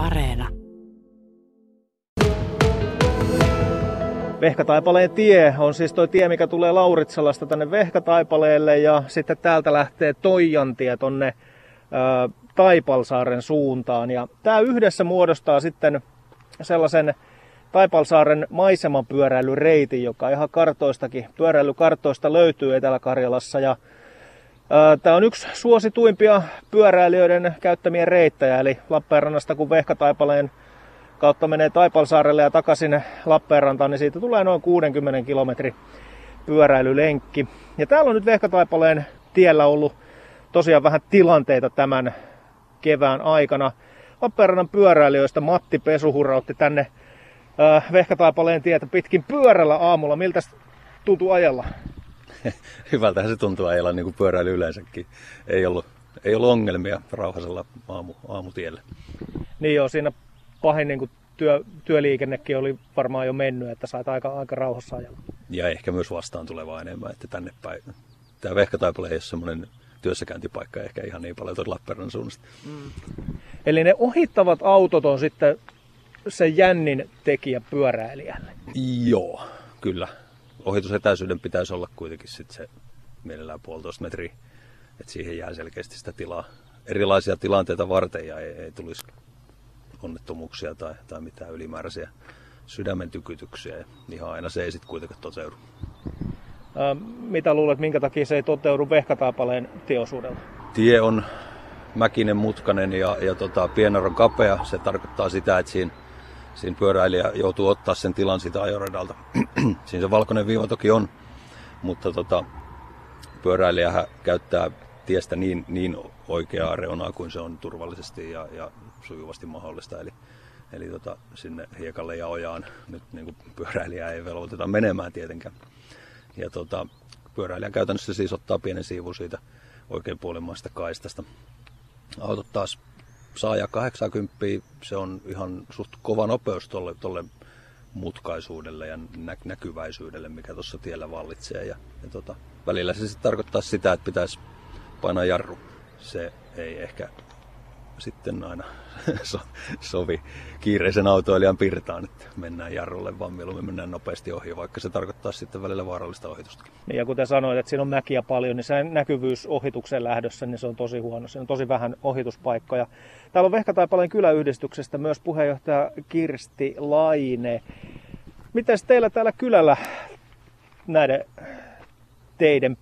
Areena. Vehkataipaleen tie on siis tuo tie, mikä tulee Lauritsalasta tänne Vehkataipaleelle ja sitten täältä lähtee Toijantie tonne ä, Taipalsaaren suuntaan. Ja tämä yhdessä muodostaa sitten sellaisen Taipalsaaren maisemapyöräilyreitin, joka ihan kartoistakin, pyöräilykartoista löytyy Etelä-Karjalassa. Ja Tämä on yksi suosituimpia pyöräilijöiden käyttämiä reittejä, eli Lappeenrannasta kun Vehkataipaleen kautta menee Taipalsaarelle ja takaisin Lappeenrantaan, niin siitä tulee noin 60 kilometri pyöräilylenkki. Ja täällä on nyt Vehkataipaleen tiellä ollut tosiaan vähän tilanteita tämän kevään aikana. Lappeenrannan pyöräilijöistä Matti Pesuhura otti tänne Vehkataipaleen tietä pitkin pyörällä aamulla. Miltä tuntuu ajella? Hyvältähän se tuntuu ajella niin kuin pyöräily yleensäkin. Ei ollut, ei ollut ongelmia rauhasella aamu, aamutielle. Niin joo, siinä pahin niin kuin työ, työliikennekin oli varmaan jo mennyt, että sait aika, aika rauhassa ajalla. Ja ehkä myös vastaan tulevaa enemmän, että tänne päin. Tämä Vehkataipale ei ole semmoinen työssäkäyntipaikka ehkä ihan niin paljon tuolta Lappeenrannan suunnasta. Mm. Eli ne ohittavat autot on sitten se jännin tekijä pyöräilijälle. Joo, kyllä. Ohitusetäisyyden pitäisi olla kuitenkin sitten se mielellään puolitoista metriä, että siihen jää selkeästi sitä tilaa. Erilaisia tilanteita varten ja ei, ei tulisi onnettomuuksia tai, tai mitään ylimääräisiä sydämen tykytyksiä. Ihan aina se ei sitten kuitenkaan toteudu. Ää, mitä luulet, minkä takia se ei toteudu Vehkataipaleen tieosuudella? Tie on mäkinen, mutkanen ja, ja tota, pienoron kapea. Se tarkoittaa sitä, että siinä, siinä pyöräilijä joutuu ottaa sen tilan siitä ajoradalta. siinä se valkoinen viiva toki on, mutta tota, pyöräilijä käyttää tiestä niin, niin oikeaa reunaa kuin se on turvallisesti ja, ja sujuvasti mahdollista. Eli, eli tota, sinne hiekalle ja ojaan nyt niin kuin pyöräilijää ei velvoiteta menemään tietenkään. Ja tota, pyöräilijä käytännössä siis ottaa pienen siivun siitä oikein kaistasta. Autot taas saa ja 80, se on ihan suht kova nopeus tolle, tolle mutkaisuudelle ja nä- näkyväisyydelle, mikä tuossa tiellä vallitsee. Ja, ja tota, välillä se sitten tarkoittaa sitä, että pitäisi painaa jarru. Se ei ehkä sitten aina sovi kiireisen autoilijan pirtaan, että mennään jarrulle, vaan mieluummin mennään nopeasti ohi, vaikka se tarkoittaa sitten välillä vaarallista ohitustakin. Niin, ja kuten sanoit, että siinä on mäkiä paljon, niin se näkyvyys ohituksen lähdössä, niin se on tosi huono. Siinä on tosi vähän ohituspaikkoja. Täällä on Vehkataipaleen kyläyhdistyksestä myös puheenjohtaja Kirsti Laine. Miten teillä täällä kylällä näiden teidän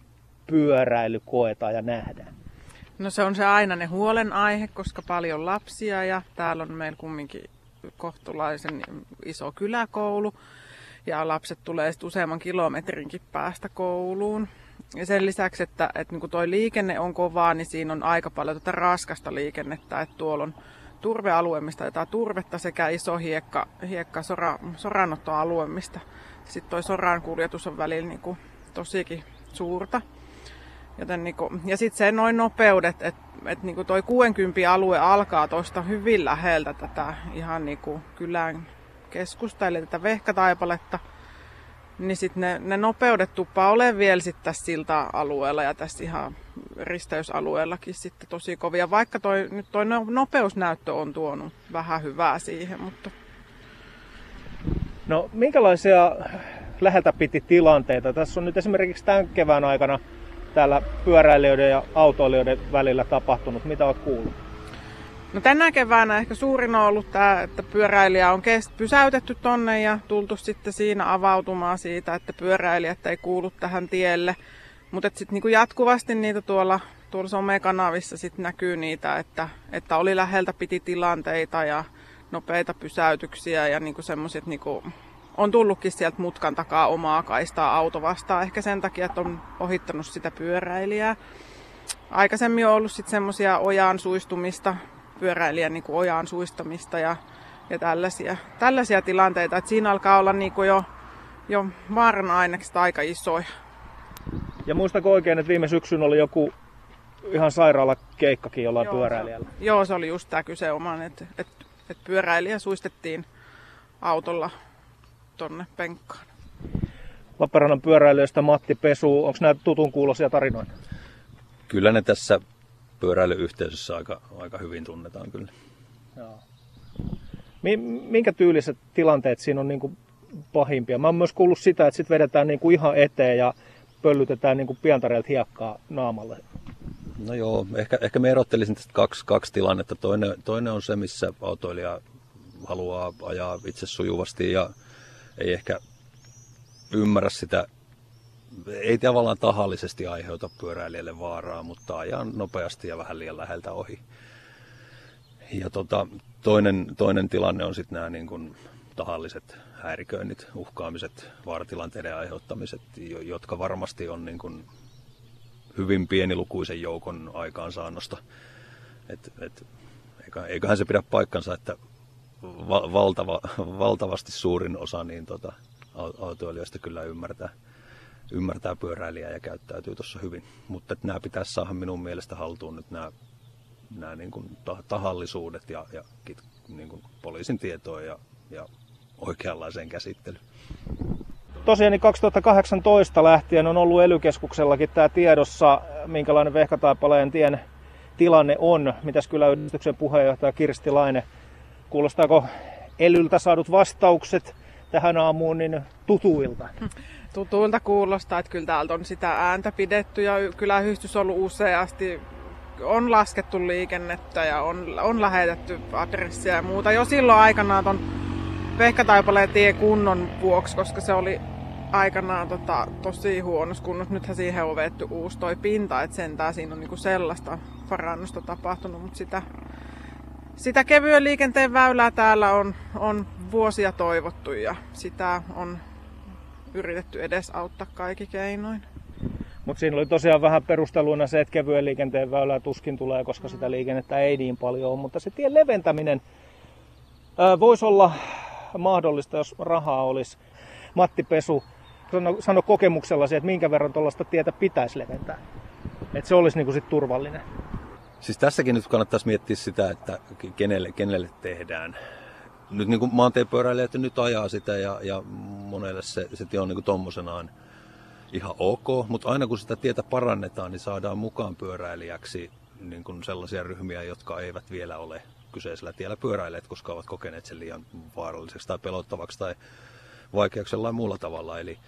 pyöräily koetaan ja nähdään? No se on se aina ne huolenaihe, koska paljon lapsia ja täällä on meillä kumminkin kohtulaisen iso kyläkoulu. Ja lapset tulee sitten useamman kilometrinkin päästä kouluun. Ja sen lisäksi, että, että niin tuo liikenne on kovaa, niin siinä on aika paljon tätä raskasta liikennettä. Että tuolla on turvealue, mistä jotain turvetta sekä iso hiekka, hiekka sora, soranottoalue, mistä sitten tuo soran kuljetus on välillä niin tosikin suurta. Joten niinku, ja sitten se noin nopeudet, että et niinku toi 60 alue alkaa tuosta hyvin läheltä tätä ihan niinku kylän keskusta, eli tätä vehkataipaletta. Niin sitten ne, ne nopeudet tuppaa ole vielä sitten tässä silta-alueella ja tässä ihan risteysalueellakin sitten tosi kovia. Vaikka toi, nyt toi no, nopeusnäyttö on tuonut vähän hyvää siihen, mutta... No minkälaisia läheltä piti tilanteita? Tässä on nyt esimerkiksi tämän kevään aikana täällä pyöräilijöiden ja autoilijoiden välillä tapahtunut? Mitä olet kuullut? No tänä keväänä ehkä suurin on ollut tämä, että pyöräilijä on pysäytetty tonne ja tultu sitten siinä avautumaan siitä, että pyöräilijät ei kuulu tähän tielle. Mutta sitten niinku jatkuvasti niitä tuolla, tuolla somekanavissa sit näkyy niitä, että, että oli läheltä piti tilanteita ja nopeita pysäytyksiä ja niinku semmoiset niinku on tullutkin sieltä mutkan takaa omaa kaistaa auto vastaan. Ehkä sen takia, että on ohittanut sitä pyöräilijää. Aikaisemmin on ollut sitten semmoisia ojaan suistumista, pyöräilijän niin ojaan suistamista ja, ja tällaisia, tällaisia tilanteita. Että siinä alkaa olla niin jo, jo vaaran ainekset aika isoja. Ja muistako oikein, että viime syksyn oli joku ihan sairaala keikkakin jollain joo, pyöräilijällä? Se, joo, se oli just tämä kyse oman, että, että, että pyöräilijä suistettiin autolla tonne penkkaan. Lappeenrannan pyöräilijöistä Matti Pesu, onko nämä tutun kuulosia tarinoita? Kyllä ne tässä pyöräilyyhteisössä aika, aika hyvin tunnetaan kyllä. Joo. Minkä tyyliset tilanteet siinä on niin kuin pahimpia? Mä oon myös kuullut sitä, että sit vedetään niin kuin ihan eteen ja pöllytetään niin kuin pientareilta hiekkaa naamalle. No joo, ehkä, ehkä me erottelisin tästä kaksi, kaksi tilannetta. Toinen, toinen on se, missä autoilija haluaa ajaa itse sujuvasti ja ei ehkä ymmärrä sitä, ei tavallaan tahallisesti aiheuta pyöräilijälle vaaraa, mutta ajaa nopeasti ja vähän liian läheltä ohi. Ja tota, toinen, toinen tilanne on sitten nämä niin tahalliset häiriköinnit, uhkaamiset, vaaratilanteiden aiheuttamiset, jotka varmasti on niin kuin hyvin pienilukuisen joukon aikaansaannosta. Et, et, eiköhän se pidä paikkansa, että valtava, valtavasti suurin osa niin tota, autoilijoista kyllä ymmärtää, ymmärtää pyöräilijää ja käyttäytyy tuossa hyvin. Mutta nämä pitäisi saada minun mielestä haltuun nyt nämä, nämä niin kuin tahallisuudet ja, ja niin kuin poliisin tietoa ja, ja oikeanlaiseen käsittelyyn. Tosiaan niin 2018 lähtien on ollut ely tämä tiedossa, minkälainen Vehkataipaleen tien tilanne on. Mitäs kyllä yhdistyksen puheenjohtaja Kirsti Laine, kuulostaako elyltä saadut vastaukset tähän aamuun niin tutuilta? Tutuilta kuulostaa, että kyllä täältä on sitä ääntä pidetty ja kylähystys on ollut useasti on laskettu liikennettä ja on, on lähetetty adressia ja muuta jo silloin aikanaan ton Vehkataipaleen tie kunnon vuoksi, koska se oli aikanaan tota, tosi huonossa kunnossa. Nythän siihen on vetty uusi toi pinta, että sentään siinä on niinku sellaista parannusta tapahtunut, mutta sitä, sitä kevyen liikenteen väylää täällä on, on vuosia toivottu ja sitä on yritetty edes auttaa kaikki keinoin. Mutta siinä oli tosiaan vähän perusteluina se, että kevyen liikenteen väylää tuskin tulee, koska sitä liikennettä ei niin paljon ole. Mutta se tien leventäminen voisi olla mahdollista, jos rahaa olisi. Matti Pesu sano, sano kokemuksellasi, että minkä verran tuollaista tietä pitäisi leventää. Että se olisi niin sit turvallinen. Siis tässäkin nyt kannattaisi miettiä sitä, että kenelle, kenelle tehdään. Nyt niin kuin maantiepyöräilijät nyt ajaa sitä ja, ja monelle se, se on niin tommosenaan ihan ok, mutta aina kun sitä tietä parannetaan, niin saadaan mukaan pyöräilijäksi niin kuin sellaisia ryhmiä, jotka eivät vielä ole kyseisellä tiellä pyöräilleet, koska ovat kokeneet sen liian vaaralliseksi tai pelottavaksi tai vaikeaksi jollain muulla tavalla. Eli,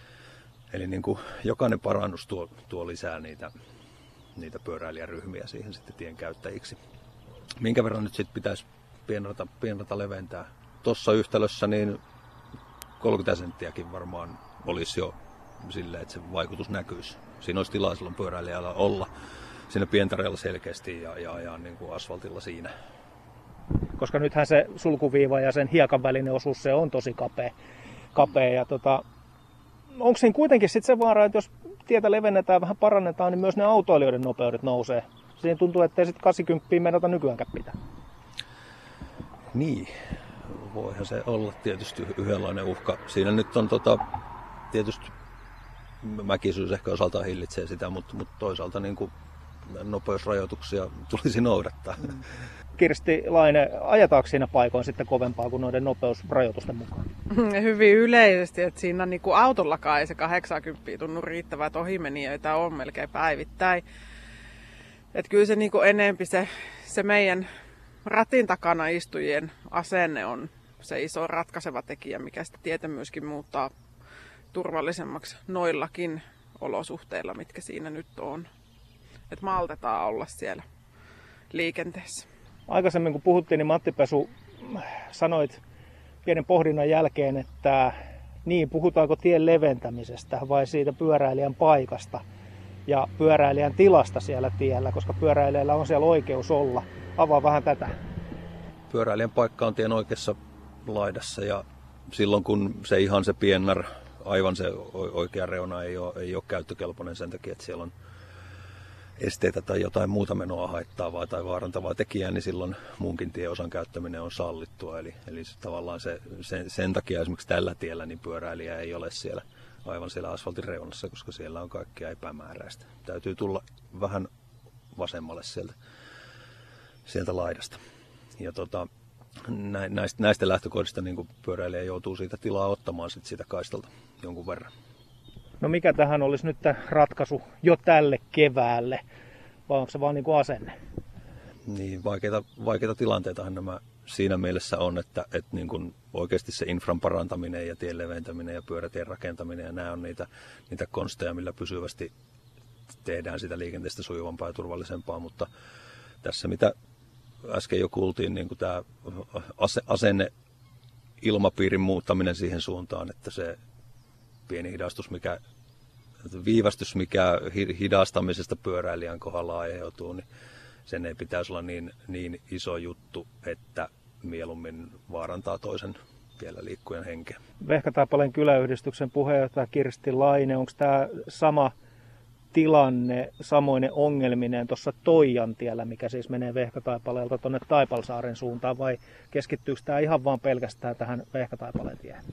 eli niin kuin jokainen parannus tuo, tuo lisää niitä, niitä pyöräilijäryhmiä siihen sitten tien käyttäjiksi. Minkä verran nyt sitten pitäisi pienrata, pienrata leventää? Tuossa yhtälössä niin 30 senttiäkin varmaan olisi jo silleen, että se vaikutus näkyisi. Siinä olisi tilaa silloin pyöräilijällä olla siinä pientareella selkeästi ja, ja, ja niin kuin asfaltilla siinä. Koska nythän se sulkuviiva ja sen hiekan välinen osuus se on tosi kapea kapea. Ja tota, onko siinä kuitenkin sitten se vaara, että jos tietä levennetään vähän parannetaan, niin myös ne autoilijoiden nopeudet nousee. Siinä tuntuu, että ei sitten 80 mennä nykyäänkään pitää. Niin, voihan se olla tietysti yhdenlainen uhka. Siinä nyt on tota, tietysti mäkisyys ehkä osaltaan hillitsee sitä, mutta, mutta toisaalta niin kuin nopeusrajoituksia tulisi noudattaa. Mm. Kirsti Laine, ajetaanko siinä paikoin sitten kovempaa kuin noiden nopeusrajoitusten mukaan? Hyvin yleisesti, että siinä niin kuin autollakaan ei se 80 tunnu riittävää, että ohimenijöitä on melkein päivittäin. Että kyllä se niin kuin enempi se, se meidän ratin takana istujien asenne on se iso ratkaiseva tekijä, mikä sitä tietä myöskin muuttaa turvallisemmaksi noillakin olosuhteilla, mitkä siinä nyt on. Että maltetaan olla siellä liikenteessä aikaisemmin kun puhuttiin, niin Matti Pesu sanoit pienen pohdinnan jälkeen, että niin, puhutaanko tien leventämisestä vai siitä pyöräilijän paikasta ja pyöräilijän tilasta siellä tiellä, koska pyöräilijällä on siellä oikeus olla. Avaa vähän tätä. Pyöräilijän paikka on tien oikeassa laidassa ja silloin kun se ihan se piennar, aivan se oikea reuna ei ole, ei ole käyttökelpoinen sen takia, että siellä on esteitä tai jotain muuta menoa haittaavaa tai vaarantavaa tekijää, niin silloin muunkin tieosan käyttäminen on sallittua. Eli, eli tavallaan se, sen, sen takia esimerkiksi tällä tiellä niin pyöräilijä ei ole siellä aivan siellä asfaltin reunassa, koska siellä on kaikkea epämääräistä. Täytyy tulla vähän vasemmalle sieltä, sieltä laidasta. Ja tota, näistä, näistä lähtökohdista niin pyöräilijä joutuu siitä tilaa ottamaan sit siitä kaistalta jonkun verran. No mikä tähän olisi nyt ratkaisu jo tälle keväälle? Vai onko se vaan niin kuin asenne? Niin, vaikeita, vaikeita tilanteita nämä siinä mielessä on, että, että niin kuin oikeasti se infran parantaminen ja tien leventäminen ja pyörätien rakentaminen ja nämä on niitä, niitä konsteja, millä pysyvästi tehdään sitä liikenteestä sujuvampaa ja turvallisempaa, mutta tässä mitä äsken jo kuultiin, niin kuin tämä asenne ilmapiirin muuttaminen siihen suuntaan, että se pieni hidastus, mikä viivästys, mikä hidastamisesta pyöräilijän kohdalla aiheutuu, niin sen ei pitäisi olla niin, niin iso juttu, että mieluummin vaarantaa toisen vielä liikkujan henkeä. Vehkataipaleen kyläyhdistyksen puheenjohtaja Kirsti Laine, onko tämä sama tilanne samoinen ongelmineen tuossa Toijantiellä, mikä siis menee Vehkataipaleelta tuonne Taipalsaaren suuntaan, vai keskittyykö tämä ihan vaan pelkästään tähän Vehkataipaleen tiehen?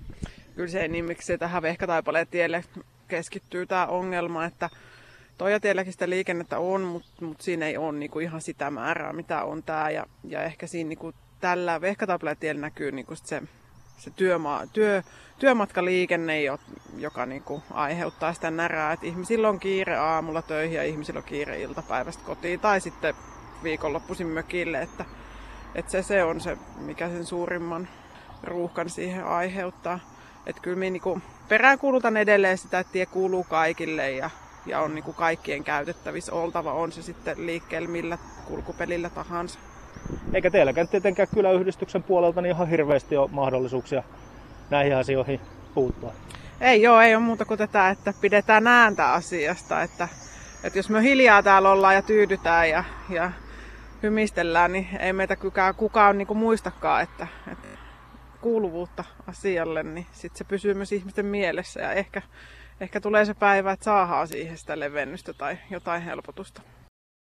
Kyllä se enimmäkseen tähän Vehkataipaleen tielle keskittyy tämä ongelma, että Toijatielläkin sitä liikennettä on, mutta mut siinä ei ole niinku ihan sitä määrää, mitä on tämä. Ja, ja ehkä siinä niinku tällä Vehkataipaleen näkyy niinku se se työma, työ, työmatkaliikenne, joka niin kuin aiheuttaa sitä närää, että ihmisillä on kiire aamulla töihin ja ihmisillä on kiire iltapäivästä kotiin tai sitten viikonloppuisin mökille, että, että se, se on se, mikä sen suurimman ruuhkan siihen aiheuttaa. Että kyllä minä niin peräänkuulutan edelleen sitä, että tie kuuluu kaikille ja, ja on niin kuin kaikkien käytettävissä oltava, on se sitten liikkeellä millä kulkupelillä tahansa. Eikä teilläkään tietenkään kyläyhdistyksen puolelta niin ihan hirveästi ole mahdollisuuksia näihin asioihin puuttua. Ei joo, ei ole muuta kuin tätä, että pidetään ääntä asiasta. Että, että jos me hiljaa täällä ollaan ja tyydytään ja, ja hymistellään, niin ei meitä kukaan, kukaan niin kuin muistakaan, että, että kuuluvuutta asialle, niin sitten se pysyy myös ihmisten mielessä ja ehkä, ehkä tulee se päivä, että saadaan siihen sitä levennystä tai jotain helpotusta.